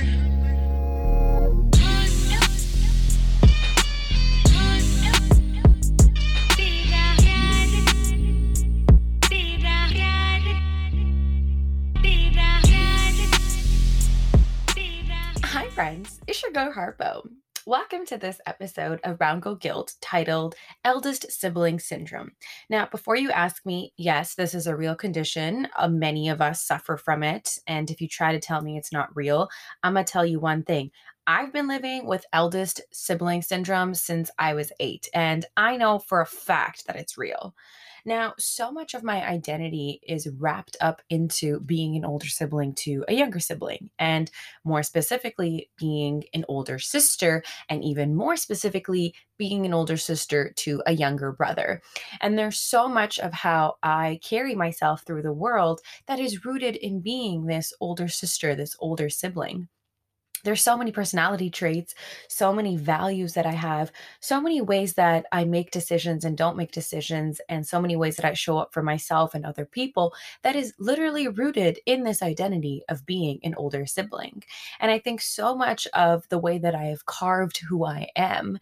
Hi, friends. It's your Go Harpo. Welcome to this episode of Brown Girl Guilt titled Eldest Sibling Syndrome. Now, before you ask me, yes, this is a real condition. Uh, many of us suffer from it. And if you try to tell me it's not real, I'm going to tell you one thing. I've been living with eldest sibling syndrome since I was eight, and I know for a fact that it's real. Now, so much of my identity is wrapped up into being an older sibling to a younger sibling, and more specifically, being an older sister, and even more specifically, being an older sister to a younger brother. And there's so much of how I carry myself through the world that is rooted in being this older sister, this older sibling there's so many personality traits, so many values that I have, so many ways that I make decisions and don't make decisions, and so many ways that I show up for myself and other people that is literally rooted in this identity of being an older sibling. And I think so much of the way that I have carved who I am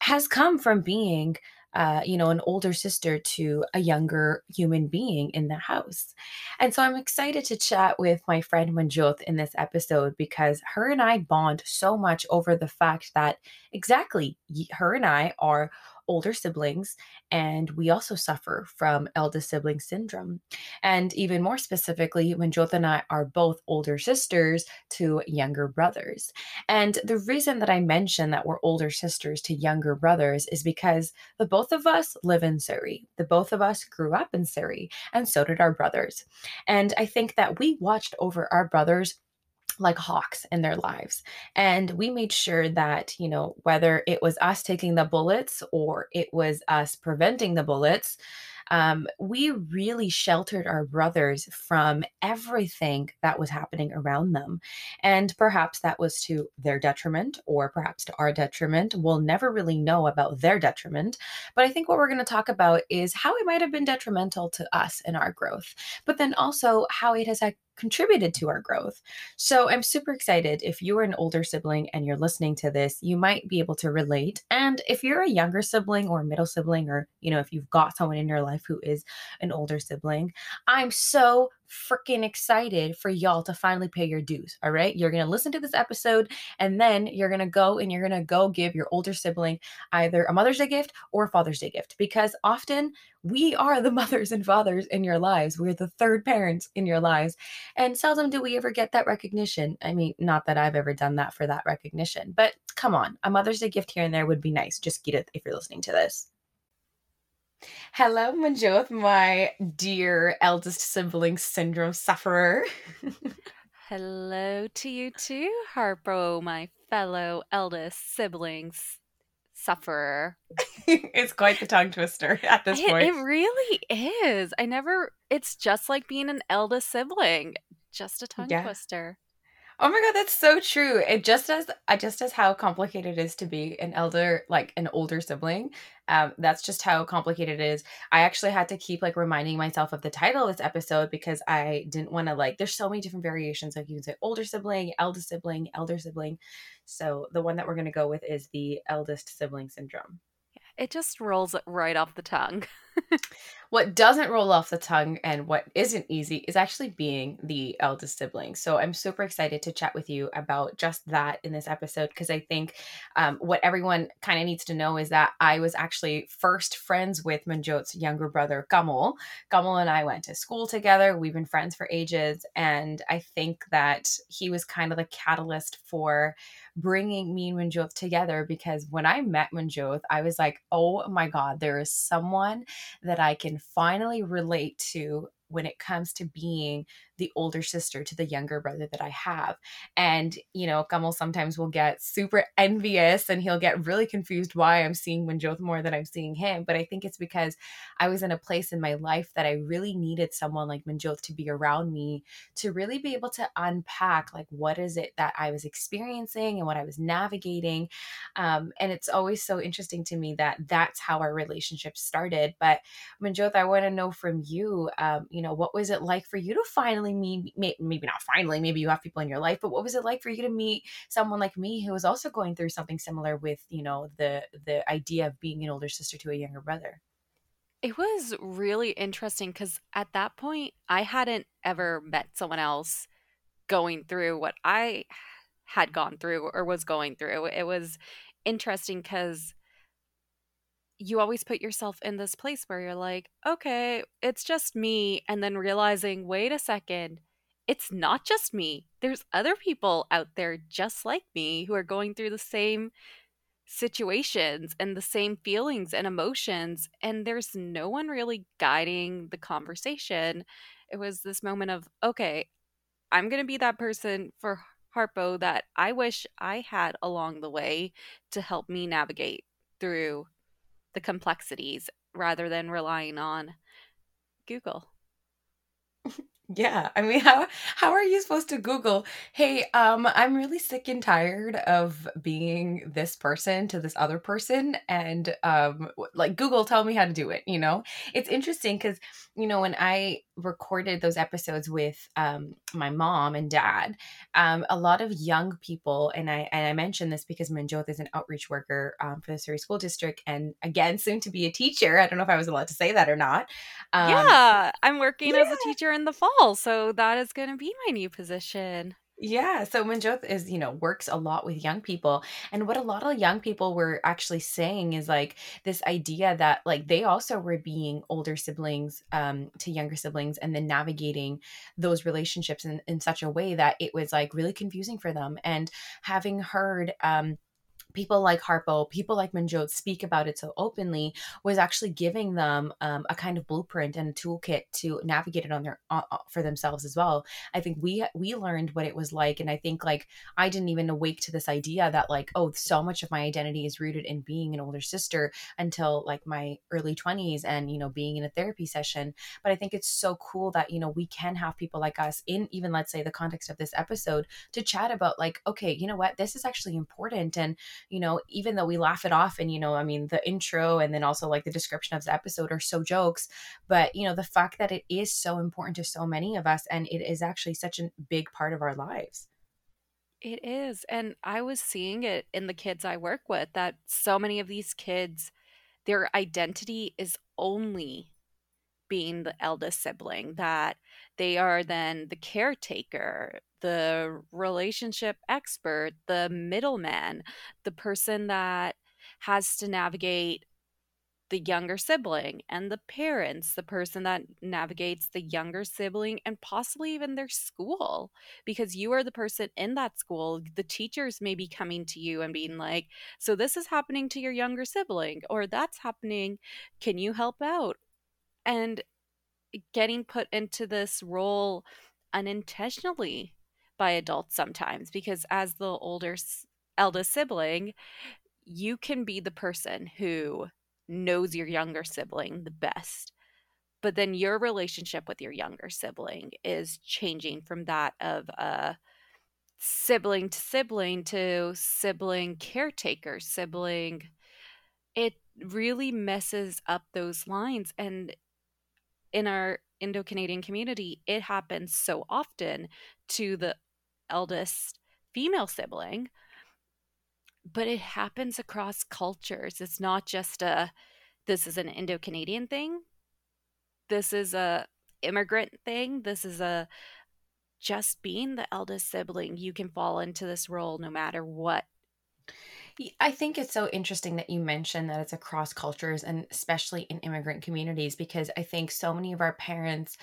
has come from being uh, you know, an older sister to a younger human being in the house. And so I'm excited to chat with my friend Manjot in this episode because her and I bond so much over the fact that exactly her and I are older siblings, and we also suffer from eldest sibling syndrome. And even more specifically, when Manjot and I are both older sisters to younger brothers. And the reason that I mention that we're older sisters to younger brothers is because the both of us live in Surrey. The both of us grew up in Surrey, and so did our brothers. And I think that we watched over our brothers like hawks in their lives. And we made sure that, you know, whether it was us taking the bullets or it was us preventing the bullets, um, we really sheltered our brothers from everything that was happening around them. And perhaps that was to their detriment or perhaps to our detriment. We'll never really know about their detriment. But I think what we're going to talk about is how it might have been detrimental to us in our growth, but then also how it has contributed to our growth. So I'm super excited. If you're an older sibling and you're listening to this, you might be able to relate. And if you're a younger sibling or middle sibling, or, you know, if you've got someone in your life who is an older sibling, I'm so freaking excited for y'all to finally pay your dues. All right. You're going to listen to this episode and then you're going to go and you're going to go give your older sibling either a Mother's Day gift or a Father's Day gift because often we are the mothers and fathers in your lives. We're the third parents in your lives. And seldom do we ever get that recognition. I mean, not that I've ever done that for that recognition, but come on, a Mother's Day gift here and there would be nice. Just get it if you're listening to this. Hello, Manjot, my dear eldest sibling syndrome sufferer. Hello to you too, Harpo, my fellow eldest siblings sufferer. it's quite the tongue twister at this it, point. It really is. I never, it's just like being an eldest sibling, just a tongue yeah. twister. Oh my god, that's so true. It just as uh, just as how complicated it is to be an elder, like an older sibling. Um, that's just how complicated it is. I actually had to keep like reminding myself of the title of this episode because I didn't want to like. There's so many different variations. Like you can say older sibling, eldest sibling, elder sibling. So the one that we're gonna go with is the eldest sibling syndrome. It just rolls right off the tongue. what doesn't roll off the tongue and what isn't easy is actually being the eldest sibling. So I'm super excited to chat with you about just that in this episode because I think um, what everyone kind of needs to know is that I was actually first friends with Manjot's younger brother, Kamal. Kamal and I went to school together. We've been friends for ages. And I think that he was kind of the catalyst for bringing me and Manjot together because when I met Manjot, I was like, oh my God, there is someone that I can finally relate to when it comes to being the older sister to the younger brother that I have. And, you know, Kamal sometimes will get super envious and he'll get really confused why I'm seeing Manjot more than I'm seeing him. But I think it's because I was in a place in my life that I really needed someone like Manjot to be around me to really be able to unpack like what is it that I was experiencing and what I was navigating. Um, and it's always so interesting to me that that's how our relationship started. But Manjot, I want to know from you, um, you know what was it like for you to finally meet maybe not finally maybe you have people in your life but what was it like for you to meet someone like me who was also going through something similar with you know the the idea of being an older sister to a younger brother? It was really interesting because at that point i hadn't ever met someone else going through what i had gone through or was going through. It was interesting because you always put yourself in this place where you're like, okay, it's just me. And then realizing, wait a second, it's not just me. There's other people out there just like me who are going through the same situations and the same feelings and emotions. And there's no one really guiding the conversation. It was this moment of, okay, I'm going to be that person for Harpo that I wish I had along the way to help me navigate through the complexities rather than relying on Google. Yeah, I mean, how how are you supposed to Google, "Hey, um, I'm really sick and tired of being this person to this other person," and um, like Google, tell me how to do it. You know, it's interesting because you know when I recorded those episodes with um, my mom and dad, um, a lot of young people, and I and I mentioned this because Manjot is an outreach worker um, for the Surrey School District, and again, soon to be a teacher. I don't know if I was allowed to say that or not. Um, yeah, I'm working yeah. as a teacher in the fall so that is going to be my new position. Yeah, so Manjot is, you know, works a lot with young people. And what a lot of young people were actually saying is like this idea that like they also were being older siblings um to younger siblings and then navigating those relationships in, in such a way that it was like really confusing for them. And having heard um people like Harpo, people like Manjot speak about it so openly was actually giving them um, a kind of blueprint and a toolkit to navigate it on their uh, uh, for themselves as well. I think we we learned what it was like, and I think like I didn't even awake to this idea that like oh, so much of my identity is rooted in being an older sister until like my early twenties and you know being in a therapy session. But I think it's so cool that you know we can have people like us in even let's say the context of this episode to chat about like okay, you know what, this is actually important and you know, even though we laugh it off and, you know, I mean, the intro and then also like the description of the episode are so jokes, but, you know, the fact that it is so important to so many of us and it is actually such a big part of our lives. It is. And I was seeing it in the kids I work with that so many of these kids, their identity is only being the eldest sibling, that they are then the caretaker, the relationship expert, the middleman, the person that has to navigate the younger sibling and the parents, the person that navigates the younger sibling and possibly even their school, because you are the person in that school. The teachers may be coming to you and being like, So this is happening to your younger sibling, or that's happening. Can you help out? And getting put into this role unintentionally by adults sometimes because as the older eldest sibling you can be the person who knows your younger sibling the best but then your relationship with your younger sibling is changing from that of a sibling to sibling to sibling caretaker sibling it really messes up those lines and in our Indo Canadian community, it happens so often to the eldest female sibling, but it happens across cultures. It's not just a this is an Indo Canadian thing. This is a immigrant thing. This is a just being the eldest sibling. You can fall into this role no matter what I think it's so interesting that you mentioned that it's across cultures and especially in immigrant communities because I think so many of our parents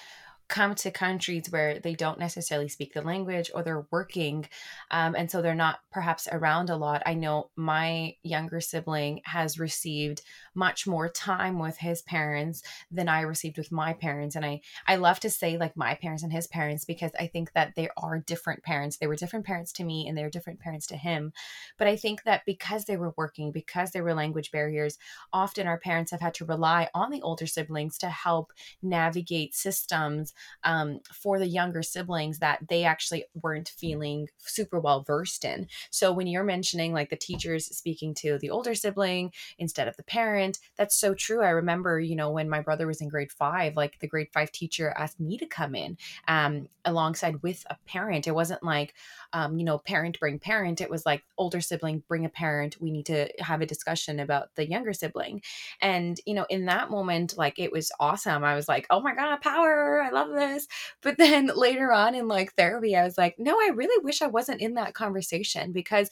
come to countries where they don't necessarily speak the language or they're working um, and so they're not perhaps around a lot. I know my younger sibling has received much more time with his parents than i received with my parents and i i love to say like my parents and his parents because i think that they are different parents. They were different parents to me and they're different parents to him. But i think that because they were working because there were language barriers often our parents have had to rely on the older siblings to help navigate systems um, for the younger siblings that they actually weren't feeling super well versed in. So when you're mentioning like the teachers speaking to the older sibling instead of the parent, that's so true. I remember, you know, when my brother was in grade five, like the grade five teacher asked me to come in um, alongside with a parent. It wasn't like, um, you know, parent bring parent. It was like older sibling bring a parent. We need to have a discussion about the younger sibling. And, you know, in that moment, like it was awesome. I was like, oh my God, power. I love this. But then later on in like therapy, I was like, no, I really wish I wasn't in that conversation because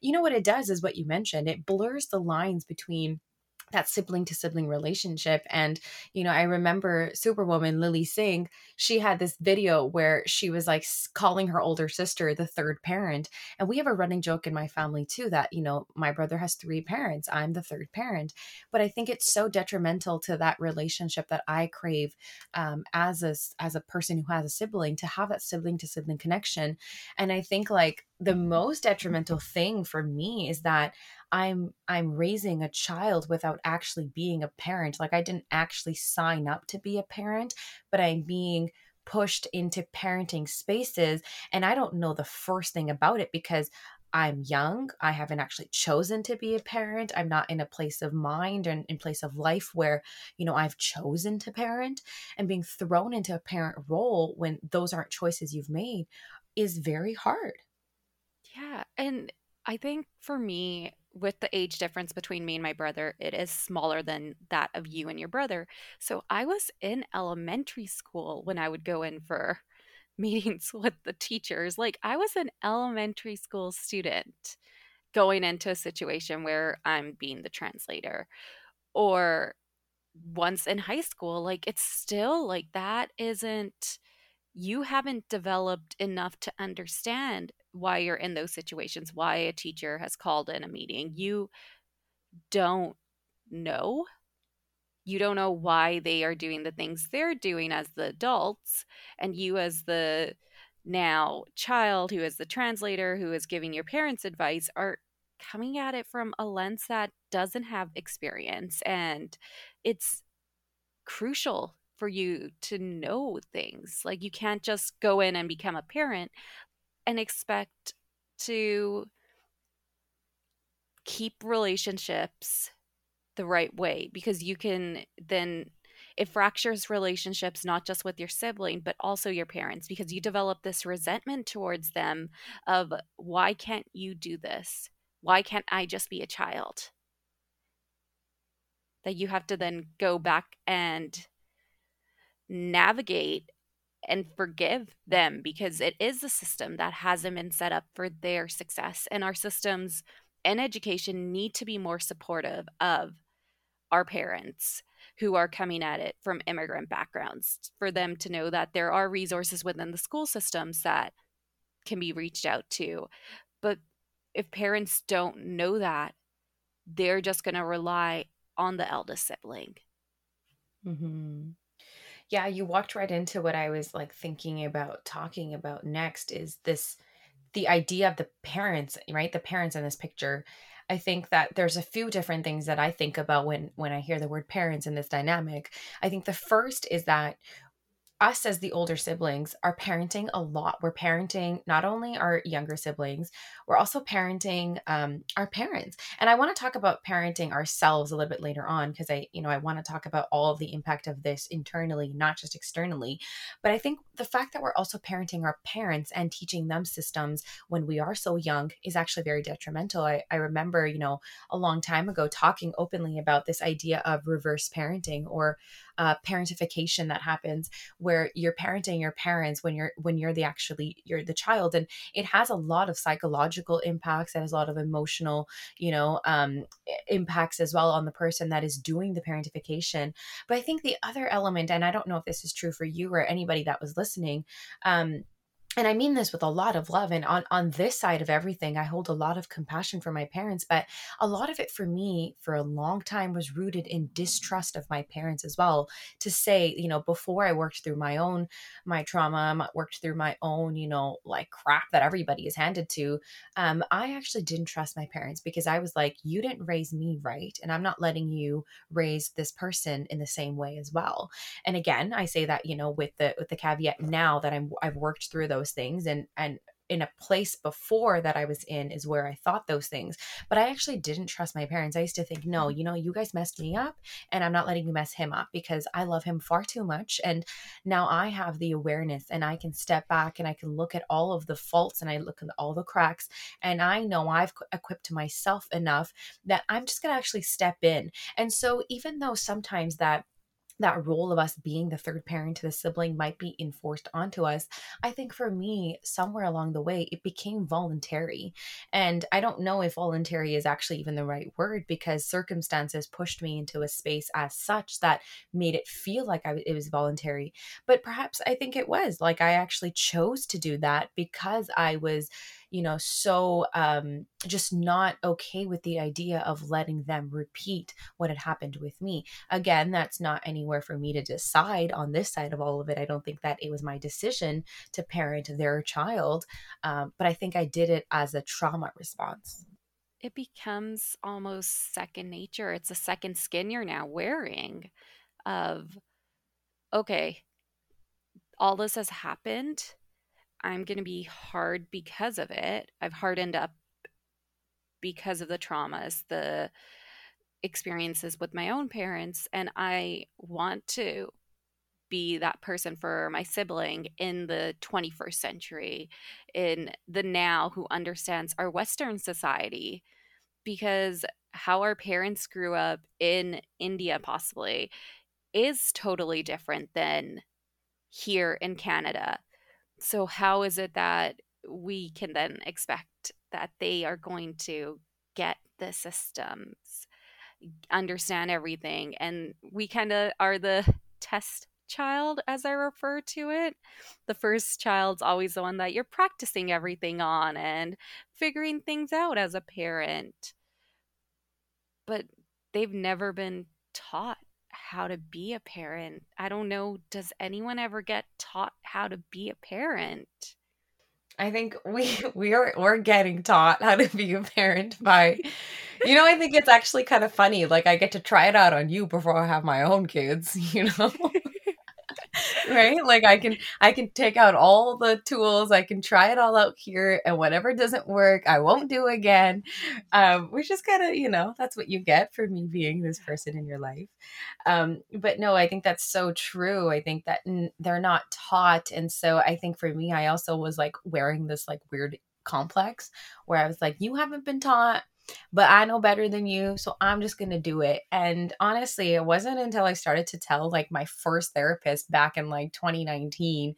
you know what it does is what you mentioned. It blurs the lines between that sibling to sibling relationship. And, you know, I remember Superwoman Lilly Singh, she had this video where she was like calling her older sister the third parent. And we have a running joke in my family too that, you know, my brother has three parents, I'm the third parent. But I think it's so detrimental to that relationship that I crave um, as a, as a person who has a sibling to have that sibling to sibling connection. And I think like the most detrimental thing for me is that i'm i'm raising a child without actually being a parent like i didn't actually sign up to be a parent but i'm being pushed into parenting spaces and i don't know the first thing about it because I'm young. I haven't actually chosen to be a parent. I'm not in a place of mind and in place of life where, you know, I've chosen to parent and being thrown into a parent role when those aren't choices you've made is very hard. Yeah. And I think for me, with the age difference between me and my brother, it is smaller than that of you and your brother. So I was in elementary school when I would go in for meetings with the teachers. Like I was an elementary school student going into a situation where I'm being the translator. Or once in high school, like it's still like that isn't you haven't developed enough to understand why you're in those situations, why a teacher has called in a meeting. You don't know. You don't know why they are doing the things they're doing as the adults, and you, as the now child who is the translator, who is giving your parents advice, are coming at it from a lens that doesn't have experience. And it's crucial for you to know things. Like you can't just go in and become a parent and expect to keep relationships the right way because you can then it fractures relationships not just with your sibling but also your parents because you develop this resentment towards them of why can't you do this why can't i just be a child that you have to then go back and navigate and forgive them because it is a system that hasn't been set up for their success. And our systems and education need to be more supportive of our parents who are coming at it from immigrant backgrounds for them to know that there are resources within the school systems that can be reached out to. But if parents don't know that, they're just going to rely on the eldest sibling. Mm-hmm. Yeah, you walked right into what I was like thinking about talking about next is this the idea of the parents, right? The parents in this picture. I think that there's a few different things that I think about when when I hear the word parents in this dynamic. I think the first is that us as the older siblings are parenting a lot. We're parenting not only our younger siblings, we're also parenting um, our parents. And I want to talk about parenting ourselves a little bit later on because I, you know, I want to talk about all of the impact of this internally, not just externally. But I think the fact that we're also parenting our parents and teaching them systems when we are so young is actually very detrimental. I, I remember, you know, a long time ago talking openly about this idea of reverse parenting or uh, parentification that happens where you're parenting your parents when you're when you're the actually you're the child and it has a lot of psychological impacts and has a lot of emotional you know um, impacts as well on the person that is doing the parentification. But i think the other element and i don't know if this is true for you or anybody that was listening um, and I mean this with a lot of love and on on this side of everything I hold a lot of compassion for my parents but a lot of it for me for a long time was rooted in distrust of my parents as well. To say you know before I worked through my own my trauma worked through my own you know like crap that everybody is handed to um I actually didn't trust my parents because I was like you didn't raise me right and I'm not letting you raise this person in the same way as well. And again I say that you know with the with the caveat now that I'm I've worked through those those things and and in a place before that I was in is where I thought those things. But I actually didn't trust my parents. I used to think, no, mm-hmm. you know, you guys messed me up and I'm not letting you mess him up because I love him far too much. And now I have the awareness and I can step back and I can look at all of the faults and I look at all the cracks. And I know I've equipped myself enough that I'm just going to actually step in. And so even though sometimes that that role of us being the third parent to the sibling might be enforced onto us. I think for me, somewhere along the way, it became voluntary. And I don't know if voluntary is actually even the right word because circumstances pushed me into a space as such that made it feel like I, it was voluntary. But perhaps I think it was like I actually chose to do that because I was you know so um just not okay with the idea of letting them repeat what had happened with me. Again that's not anywhere for me to decide on this side of all of it. I don't think that it was my decision to parent their child um, but i think i did it as a trauma response. It becomes almost second nature. It's a second skin you're now wearing of okay all this has happened I'm going to be hard because of it. I've hardened up because of the traumas, the experiences with my own parents, and I want to be that person for my sibling in the 21st century, in the now who understands our Western society. Because how our parents grew up in India, possibly, is totally different than here in Canada so how is it that we can then expect that they are going to get the systems understand everything and we kind of are the test child as i refer to it? The first child's always the one that you're practicing everything on and figuring things out as a parent. But they've never been taught how to be a parent. I don't know, does anyone ever get taught how to be a parent? I think we we are we're getting taught how to be a parent by you know, I think it's actually kind of funny. Like I get to try it out on you before I have my own kids, you know. right? Like i can i can take out all the tools i can try it all out here and whatever doesn't work i won't do again. Um which is kind of you know that's what you get for me being this person in your life. Um but no i think that's so true. I think that n- they're not taught and so i think for me i also was like wearing this like weird complex where i was like you haven't been taught but I know better than you, so I'm just going to do it. And honestly, it wasn't until I started to tell like my first therapist back in like 2019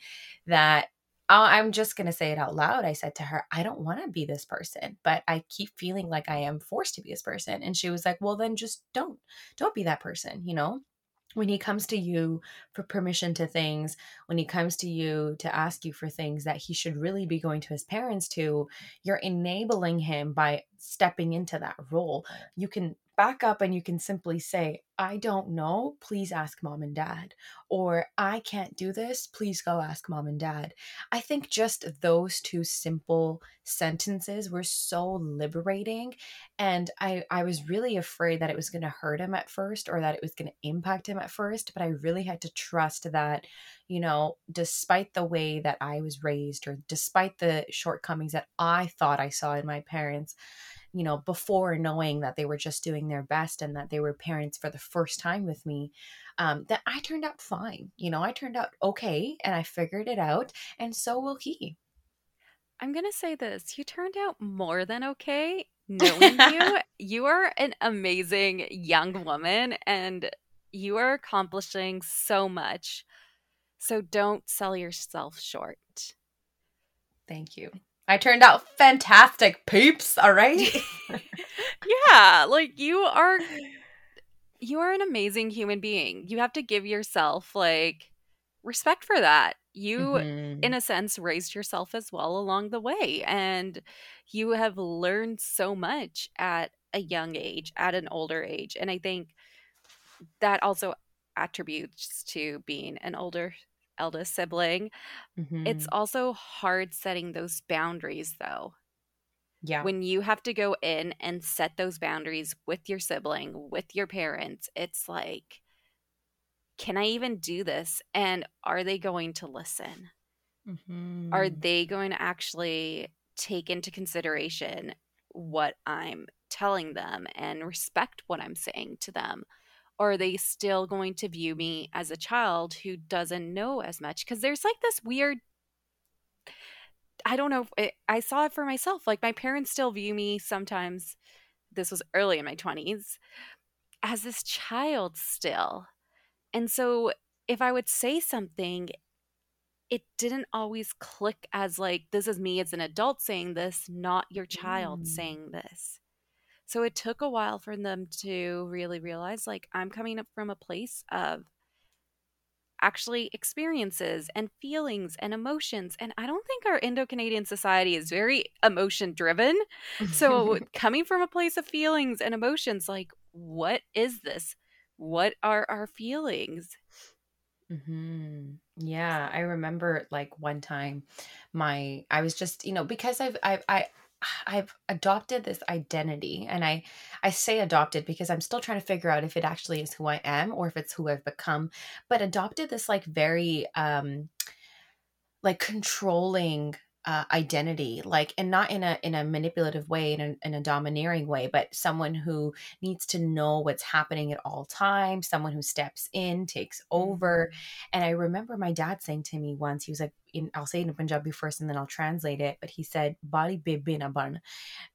that uh, I'm just going to say it out loud. I said to her, I don't want to be this person, but I keep feeling like I am forced to be this person. And she was like, Well, then just don't, don't be that person, you know? When he comes to you for permission to things, when he comes to you to ask you for things that he should really be going to his parents to, you're enabling him by stepping into that role. You can back up and you can simply say, I don't know, please ask mom and dad. Or I can't do this, please go ask mom and dad. I think just those two simple sentences were so liberating. And I, I was really afraid that it was going to hurt him at first or that it was going to impact him at first. But I really had to trust that, you know, despite the way that I was raised or despite the shortcomings that I thought I saw in my parents, you know, before knowing that they were just doing their best and that they were parents for the first time with me, um, that I turned out fine. You know, I turned out okay and I figured it out, and so will he. I'm going to say this you turned out more than okay. Knowing you, you are an amazing young woman and you are accomplishing so much. So don't sell yourself short. Thank you. I turned out fantastic, peeps. All right. yeah, like you are you are an amazing human being. You have to give yourself like respect for that. you mm-hmm. in a sense raised yourself as well along the way and you have learned so much at a young age at an older age and i think that also attributes to being an older eldest sibling mm-hmm. it's also hard setting those boundaries though yeah when you have to go in and set those boundaries with your sibling with your parents it's like can I even do this? And are they going to listen? Mm-hmm. Are they going to actually take into consideration what I'm telling them and respect what I'm saying to them? Or are they still going to view me as a child who doesn't know as much? Because there's like this weird I don't know. It, I saw it for myself. Like my parents still view me sometimes. This was early in my 20s as this child still. And so if I would say something, it didn't always click as like, this is me as an adult saying this, not your child mm. saying this. So it took a while for them to really realize like, I'm coming up from a place of actually experiences and feelings and emotions. And I don't think our Indo Canadian society is very emotion driven. So, coming from a place of feelings and emotions, like, what is this? what are our feelings hmm Yeah, I remember like one time my I was just, you know, because I've I've I I've adopted this identity and I I say adopted because I'm still trying to figure out if it actually is who I am or if it's who I've become, but adopted this like very um like controlling uh, identity like and not in a in a manipulative way in a, in a domineering way but someone who needs to know what's happening at all times someone who steps in takes over mm-hmm. and i remember my dad saying to me once he was like in I'll say it in Punjabi first and then I'll translate it. But he said "body bibin aban,"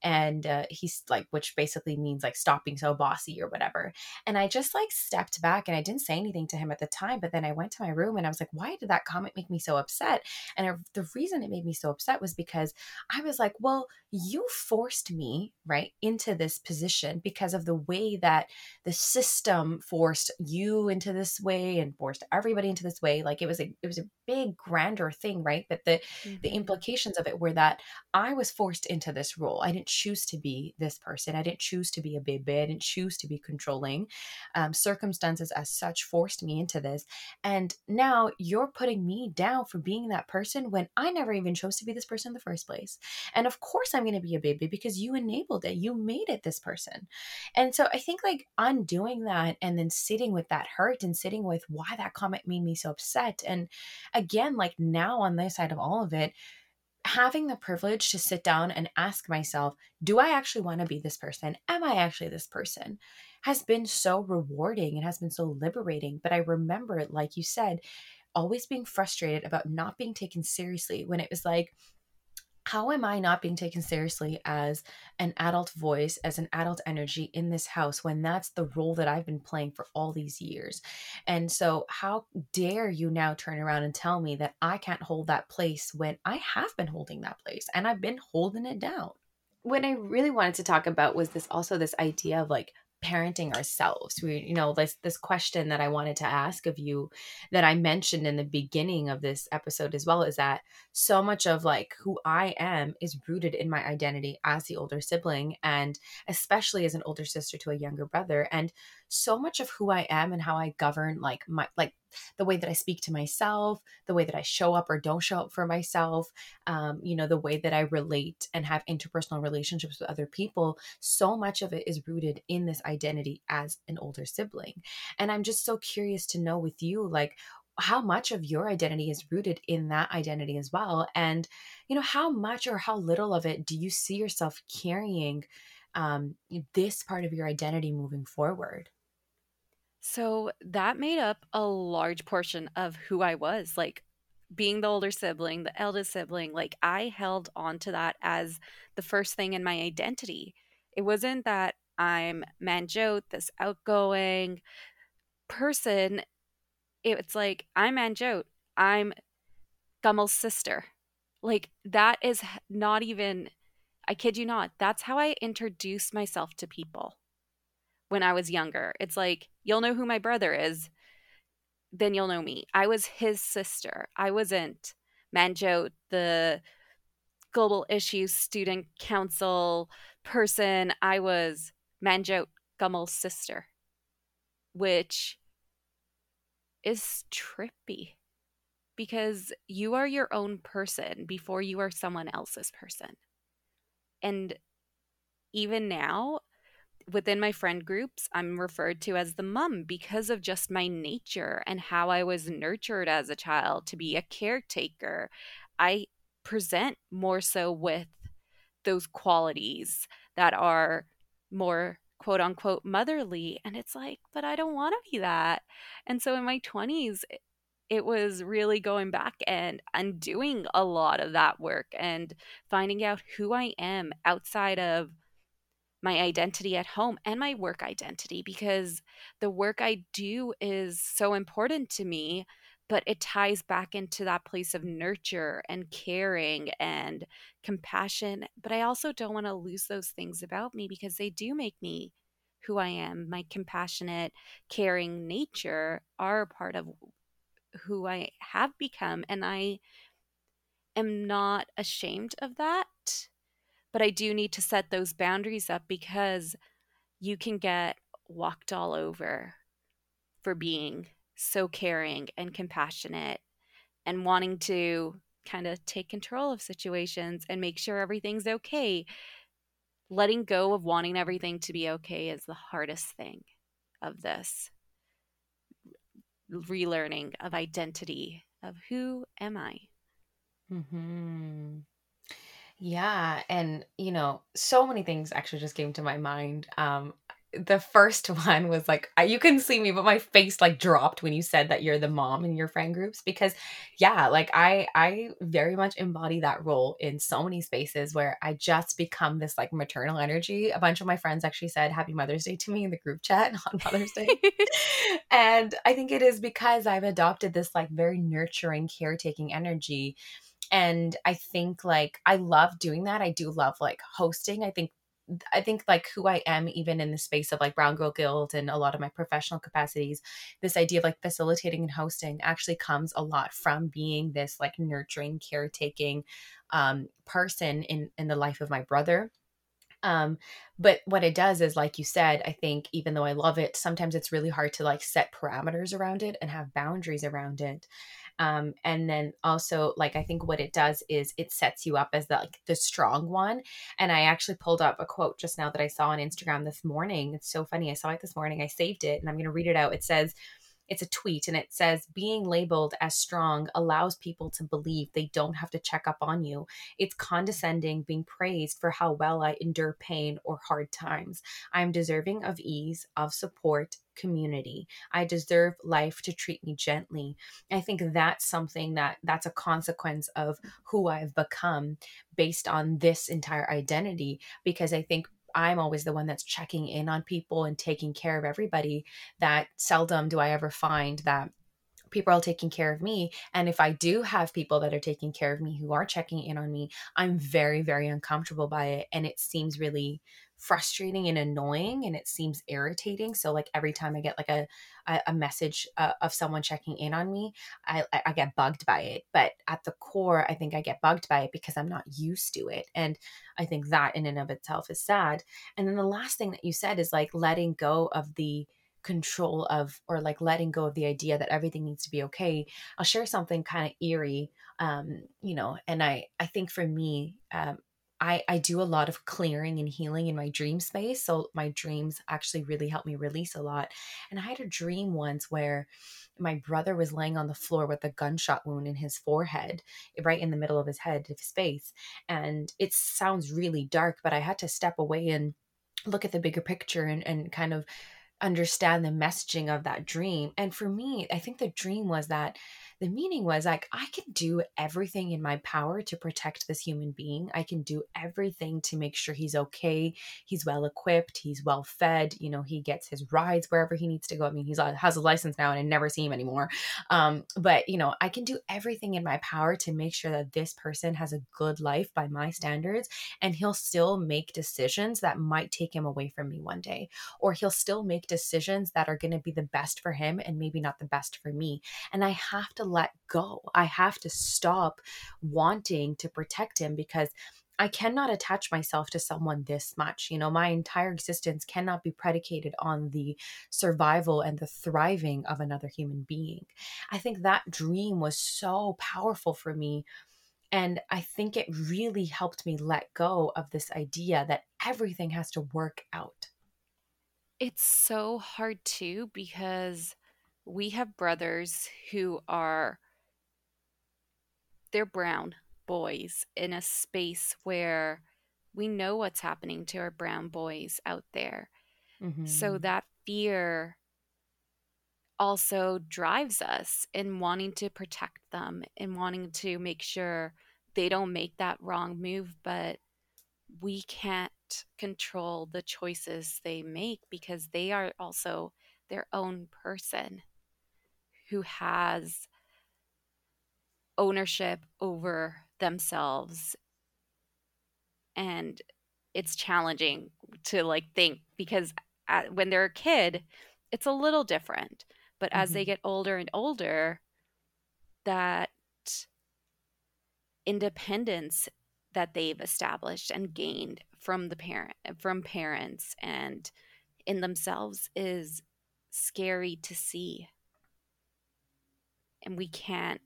and uh, he's like, which basically means like stop being so bossy or whatever. And I just like stepped back and I didn't say anything to him at the time. But then I went to my room and I was like, why did that comment make me so upset? And I, the reason it made me so upset was because I was like, well, you forced me right into this position because of the way that the system forced you into this way and forced everybody into this way. Like it was a it was a big grander thing, right? But the mm-hmm. the implications of it were that I was forced into this role. I didn't choose to be this person. I didn't choose to be a baby. I didn't choose to be controlling. Um, circumstances as such forced me into this. And now you're putting me down for being that person when I never even chose to be this person in the first place. And of course I'm going to be a baby because you enabled it. You made it this person. And so I think like undoing that and then sitting with that hurt and sitting with why that comment made me so upset. And again, like now on this side of all of it, having the privilege to sit down and ask myself, do I actually want to be this person? Am I actually this person? Has been so rewarding and has been so liberating. But I remember, like you said, always being frustrated about not being taken seriously when it was like, how am I not being taken seriously as an adult voice, as an adult energy in this house when that's the role that I've been playing for all these years? And so, how dare you now turn around and tell me that I can't hold that place when I have been holding that place and I've been holding it down? What I really wanted to talk about was this also this idea of like parenting ourselves. We you know this this question that i wanted to ask of you that i mentioned in the beginning of this episode as well is that so much of like who i am is rooted in my identity as the older sibling and especially as an older sister to a younger brother. And so much of who i am and how i govern like my like the way that I speak to myself, the way that I show up or don't show up for myself, um, you know, the way that I relate and have interpersonal relationships with other people, so much of it is rooted in this identity as an older sibling. And I'm just so curious to know with you, like, how much of your identity is rooted in that identity as well and you know how much or how little of it do you see yourself carrying um, this part of your identity moving forward so that made up a large portion of who I was. Like being the older sibling, the eldest sibling, like I held on to that as the first thing in my identity. It wasn't that I'm Manjot, this outgoing person. It's like I'm Manjot. I'm Kamal's sister. Like that is not even I kid you not. That's how I introduce myself to people when I was younger. It's like, you'll know who my brother is. then you'll know me. I was his sister. I wasn't Manjot, the global issues student council person. I was Manjot Kamal's sister, which is trippy because you are your own person before you are someone else's person. And even now, within my friend groups, I'm referred to as the mum because of just my nature and how I was nurtured as a child to be a caretaker. I present more so with those qualities that are more quote unquote motherly. And it's like, but I don't want to be that. And so in my 20s, it was really going back and undoing a lot of that work and finding out who I am outside of my identity at home and my work identity because the work I do is so important to me, but it ties back into that place of nurture and caring and compassion. But I also don't want to lose those things about me because they do make me who I am. My compassionate, caring nature are a part of who I have become. And I am not ashamed of that but I do need to set those boundaries up because you can get walked all over for being so caring and compassionate and wanting to kind of take control of situations and make sure everything's okay. Letting go of wanting everything to be okay is the hardest thing of this relearning of identity of who am I? Mm-hmm. Yeah, and you know, so many things actually just came to my mind. Um the first one was like I, you couldn't see me but my face like dropped when you said that you're the mom in your friend groups because yeah like i i very much embody that role in so many spaces where i just become this like maternal energy a bunch of my friends actually said happy mother's day to me in the group chat on mother's day and i think it is because i've adopted this like very nurturing caretaking energy and i think like i love doing that. I do love like hosting. I think I think like who I am, even in the space of like Brown Girl Guilt and a lot of my professional capacities, this idea of like facilitating and hosting actually comes a lot from being this like nurturing, caretaking um, person in in the life of my brother. Um, but what it does is, like you said, I think even though I love it, sometimes it's really hard to like set parameters around it and have boundaries around it um, and then also like i think what it does is it sets you up as the like the strong one and i actually pulled up a quote just now that i saw on instagram this morning. It's so funny i saw it this morning i saved it and i'm going to read it out. It says it's a tweet and it says being labeled as strong allows people to believe they don't have to check up on you. It's condescending being praised for how well i endure pain or hard times. I am deserving of ease of support community i deserve life to treat me gently i think that's something that that's a consequence of who i've become based on this entire identity because i think I'm always the one that's checking in on people and taking care of everybody, that seldom do I ever find that people are taking care of me. And if I do have people that are taking care of me who are checking in on me, I'm very, very uncomfortable by it. And it seems really frustrating and annoying and it seems irritating so like every time i get like a a, message uh, of someone checking in on me I, I get bugged by it but at the core i think i get bugged by it because i'm not used to it and i think that in and of itself is sad and then the last thing that you said is like letting go of the control of or like letting go of the idea that everything needs to be okay i'll share something kind of eerie um you know and i i think for me um I, I do a lot of clearing and healing in my dream space. So my dreams actually really help me release a lot. And I had a dream once where my brother was laying on the floor with a gunshot wound in his forehead, right in the middle of his head, his face. And it sounds really dark, but I had to step away and look at the bigger picture and, and kind of understand the messaging of that dream. And for me, I think the dream was that the meaning was like I can do everything in my power to protect this human being. I can do everything to make sure he's okay, he's well equipped, he's well fed, you know, he gets his rides wherever he needs to go. I mean, he's uh, has a license now and I never see him anymore. Um, but you know, I can do everything in my power to make sure that this person has a good life by my standards and he'll still make decisions that might take him away from me one day or he'll still make decisions that are going to be the best for him and maybe not the best for me and i have to let go i have to stop wanting to protect him because I cannot attach myself to someone this much. You know, my entire existence cannot be predicated on the survival and the thriving of another human being. I think that dream was so powerful for me and I think it really helped me let go of this idea that everything has to work out. It's so hard too because we have brothers who are they're brown boys in a space where we know what's happening to our brown boys out there. Mm-hmm. So that fear also drives us in wanting to protect them and wanting to make sure they don't make that wrong move, but we can't control the choices they make because they are also their own person who has ownership over themselves. And it's challenging to like think because at, when they're a kid it's a little different. But as mm-hmm. they get older and older that independence that they've established and gained from the parent from parents and in themselves is scary to see and we can't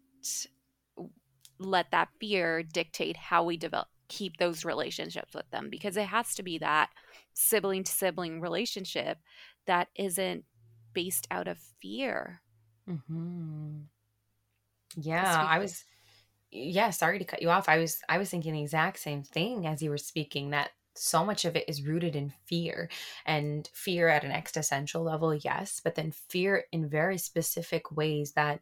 let that fear dictate how we develop keep those relationships with them because it has to be that sibling to sibling relationship that isn't based out of fear mm-hmm. yeah i was yeah sorry to cut you off i was i was thinking the exact same thing as you were speaking that so much of it is rooted in fear and fear at an existential level yes but then fear in very specific ways that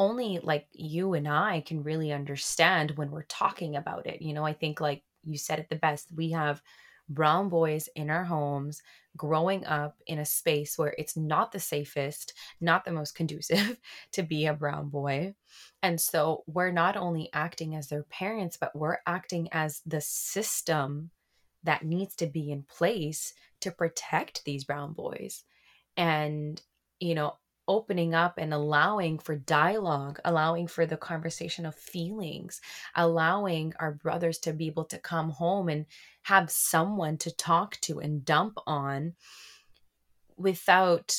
only like you and i can really understand when we're talking about it you know i think like you said it the best we have brown boys in our homes growing up in a space where it's not the safest, not the most conducive to be a brown boy. And so we're not only acting as their parents, but we're acting as the system that needs to be in place to protect these brown boys. And, you know, opening up and allowing for dialogue, allowing for the conversation of feelings, allowing our brothers to be able to come home and have someone to talk to and dump on without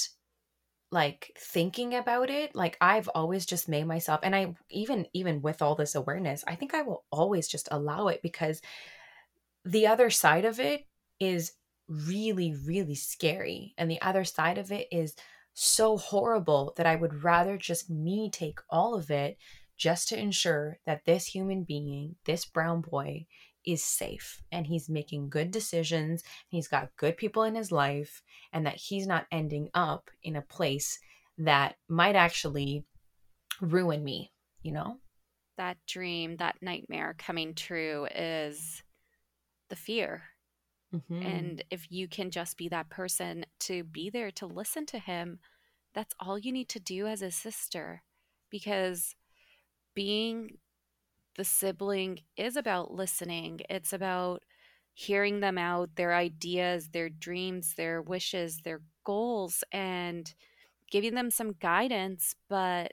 like thinking about it. Like i've always just made myself and i even even with all this awareness i think i will always just allow it because the other side of it is really really scary and the other side of it is so horrible that I would rather just me take all of it just to ensure that this human being, this brown boy, is safe and he's making good decisions. He's got good people in his life, and that he's not ending up in a place that might actually ruin me, you know? That dream, that nightmare coming true is the fear Mm-hmm. And if you can just be that person to be there to listen to him, that's all you need to do as a sister. Because being the sibling is about listening, it's about hearing them out, their ideas, their dreams, their wishes, their goals, and giving them some guidance, but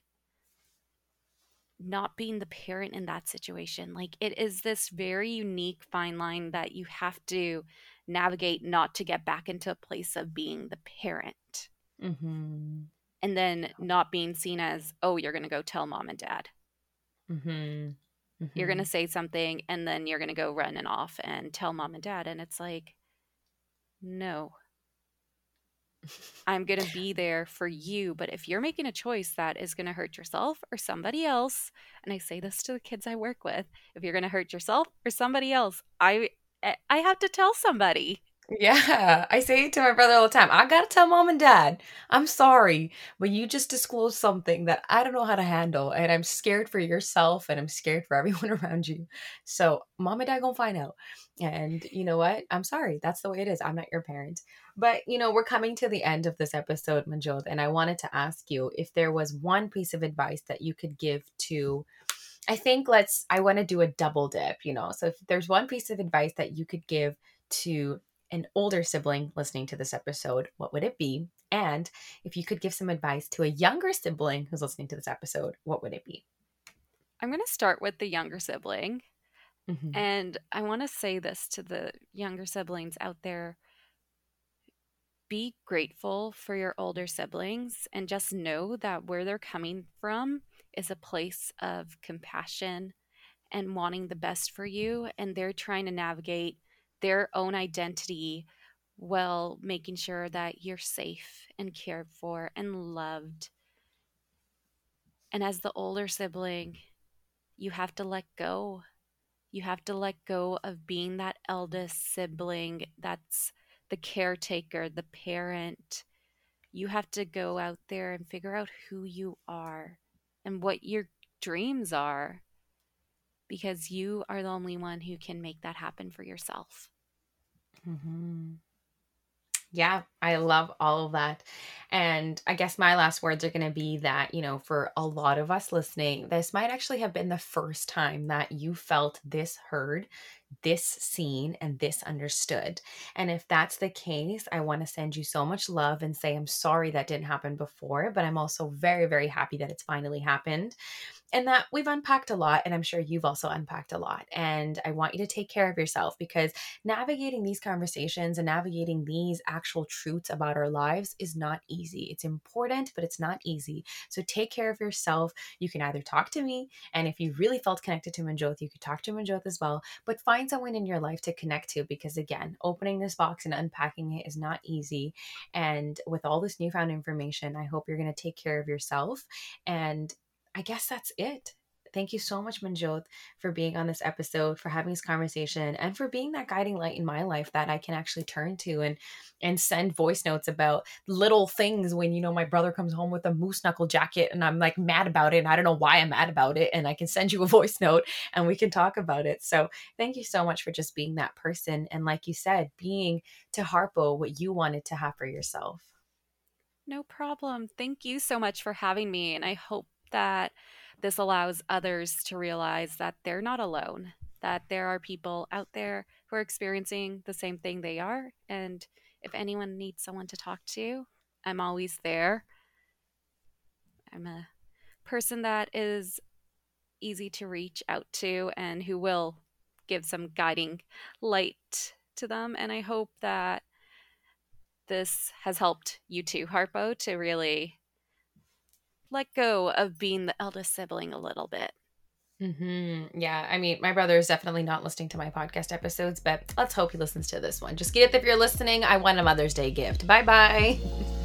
not being the parent in that situation. Like it is this very unique fine line that you have to navigate not to get back into a place of being the parent. Mm-hmm. And then not being seen as, oh, you're going to go tell mom and dad. Mm-hmm. Mm-hmm. You're going to say something and then you're going to go run and off and tell mom and dad. And it's like, no, I'm going to be there for you. But if you're making a choice that is going to hurt yourself or somebody else, and I say this to the kids I work with, if you're going to hurt yourself or somebody else, I eh, I have to tell somebody. Yeah, I say it to my brother all the time. I gotta tell mom and dad, I'm sorry, but you just disclosed something that I don't know how to handle, and I'm scared for yourself, and I'm scared for everyone around you. So, mom and dad gonna find out. And you know what? I'm sorry. That's the way it is. I'm not your parent. But you know, we're coming to the end of this episode, Manjot, and I wanted to ask you if there was one piece of advice that you could give to I think let's I want to do a double dip, you know. So if there's one piece of advice that you could give to an older sibling listening to this episode, what would it be? And if you could give some advice to a younger sibling who's listening to this episode, what would it be? I'm going to start with the younger sibling. Mm-hmm. And I want to say this to the younger siblings out there be grateful for your older siblings and just know that where they're coming from is a place of compassion and wanting the best for you. And they're trying to navigate their own identity while making sure that you're safe and cared for and loved. And as the older sibling, you have to let go. You have to let go of being that eldest sibling that's the caretaker, the parent. You have to go out there and figure out who you are and what your dreams are because you are the only one who can make that happen for yourself. Mm-hmm. Yeah, I love all of that. And I guess my last words are going to be that, you know, for a lot of us listening, this might actually have been the first time that you felt this heard, this seen, and this understood. And if that's the case, I want to send you so much love and say, I'm sorry that didn't happen before, but I'm also very, very happy that it's finally happened and that we've unpacked a lot and i'm sure you've also unpacked a lot and i want you to take care of yourself because navigating these conversations and navigating these actual truths about our lives is not easy. It's important but it's not easy. So take care of yourself. You can either talk to me and if you really felt connected to manjot you could talk to manjot as well but find someone in your life to connect to because again opening this box and unpacking it is not easy and with all this newfound information i hope you're going to take care of yourself and I guess that's it. Thank you so much, Manjot, for being on this episode, for having this conversation, and for being that guiding light in my life that I can actually turn to and and send voice notes about little things when you know my brother comes home with a moose knuckle jacket and I'm like mad about it and I don't know why I'm mad about it and I can send you a voice note and we can talk about it. So thank you so much for just being that person and like you said, being to Harpo what you wanted to have for yourself. No problem. Thank you so much for having me and I hope that this allows others to realize that they're not alone, that there are people out there who are experiencing the same thing they are. And if anyone needs someone to talk to, I'm always there. I'm a person that is easy to reach out to and who will give some guiding light to them. And I hope that this has helped you too, Harpo, to really let go of being the eldest sibling a little bit. Mm-hmm. Yeah, I mean, my brother is definitely not listening to my podcast episodes, but let's hope he listens to this one. Just get it if you're listening. I want a Mother's Day gift. Bye-bye. Bye.